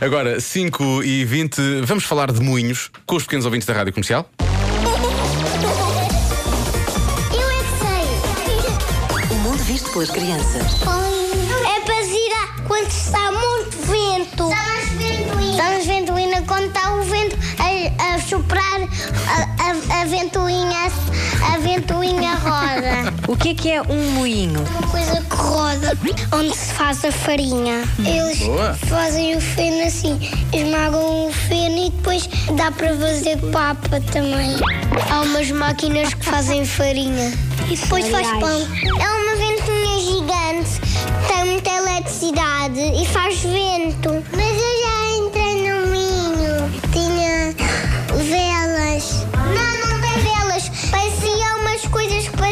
Agora, 5 e 20, vamos falar de moinhos com os pequenos ouvintes da rádio comercial. Eu é que sei. O mundo visto pelas crianças. É para girar quando está muito vento. Estamos ventoína quando está o vento a, a soprar a, a, a ventoinha, a ventoinha roda. O que é que é um moinho? Uma coisa que roda, onde se faz a farinha. Eles Boa. fazem o feno assim, esmagam o feno e depois dá para fazer papa também. Há umas máquinas que fazem farinha. E depois faz pão. É uma ventoinha gigante, tem muita eletricidade e faz vento.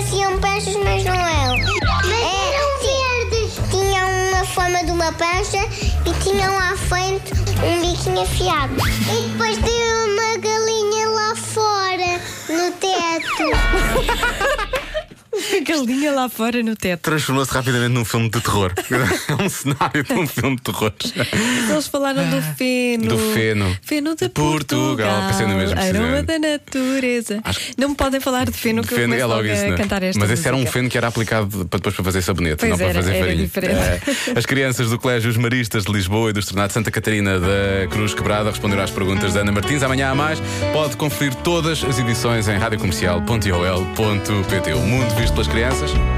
Pareciam peixes, mas não é. Mas eram verdes. Tinham uma forma de uma pancha e tinham à frente um biquinho afiado. E depois tinha uma galinha lá fora, no teto. Galinha lá fora no teto. Transformou-se rapidamente num filme de terror. É um cenário de um filme de terror. Eles falaram do feno. Do feno. Feno de Portugal. Portugal. Pensei no mesmo, Aroma da natureza. Não me podem falar de feno que eu Feno, começo é logo logo isso, a não é? cantar esta Mas esse era um feno que era aplicado para depois para fazer sabonete, Pois não para era, fazer era farinha. É. As crianças do Colégio Os Maristas de Lisboa e do Estrenado Santa Catarina da Cruz Quebrada responderam às perguntas da Ana Martins. Amanhã há mais. Pode conferir todas as edições em radiocomercial.ol.pt. O mundo visto pelas crianças.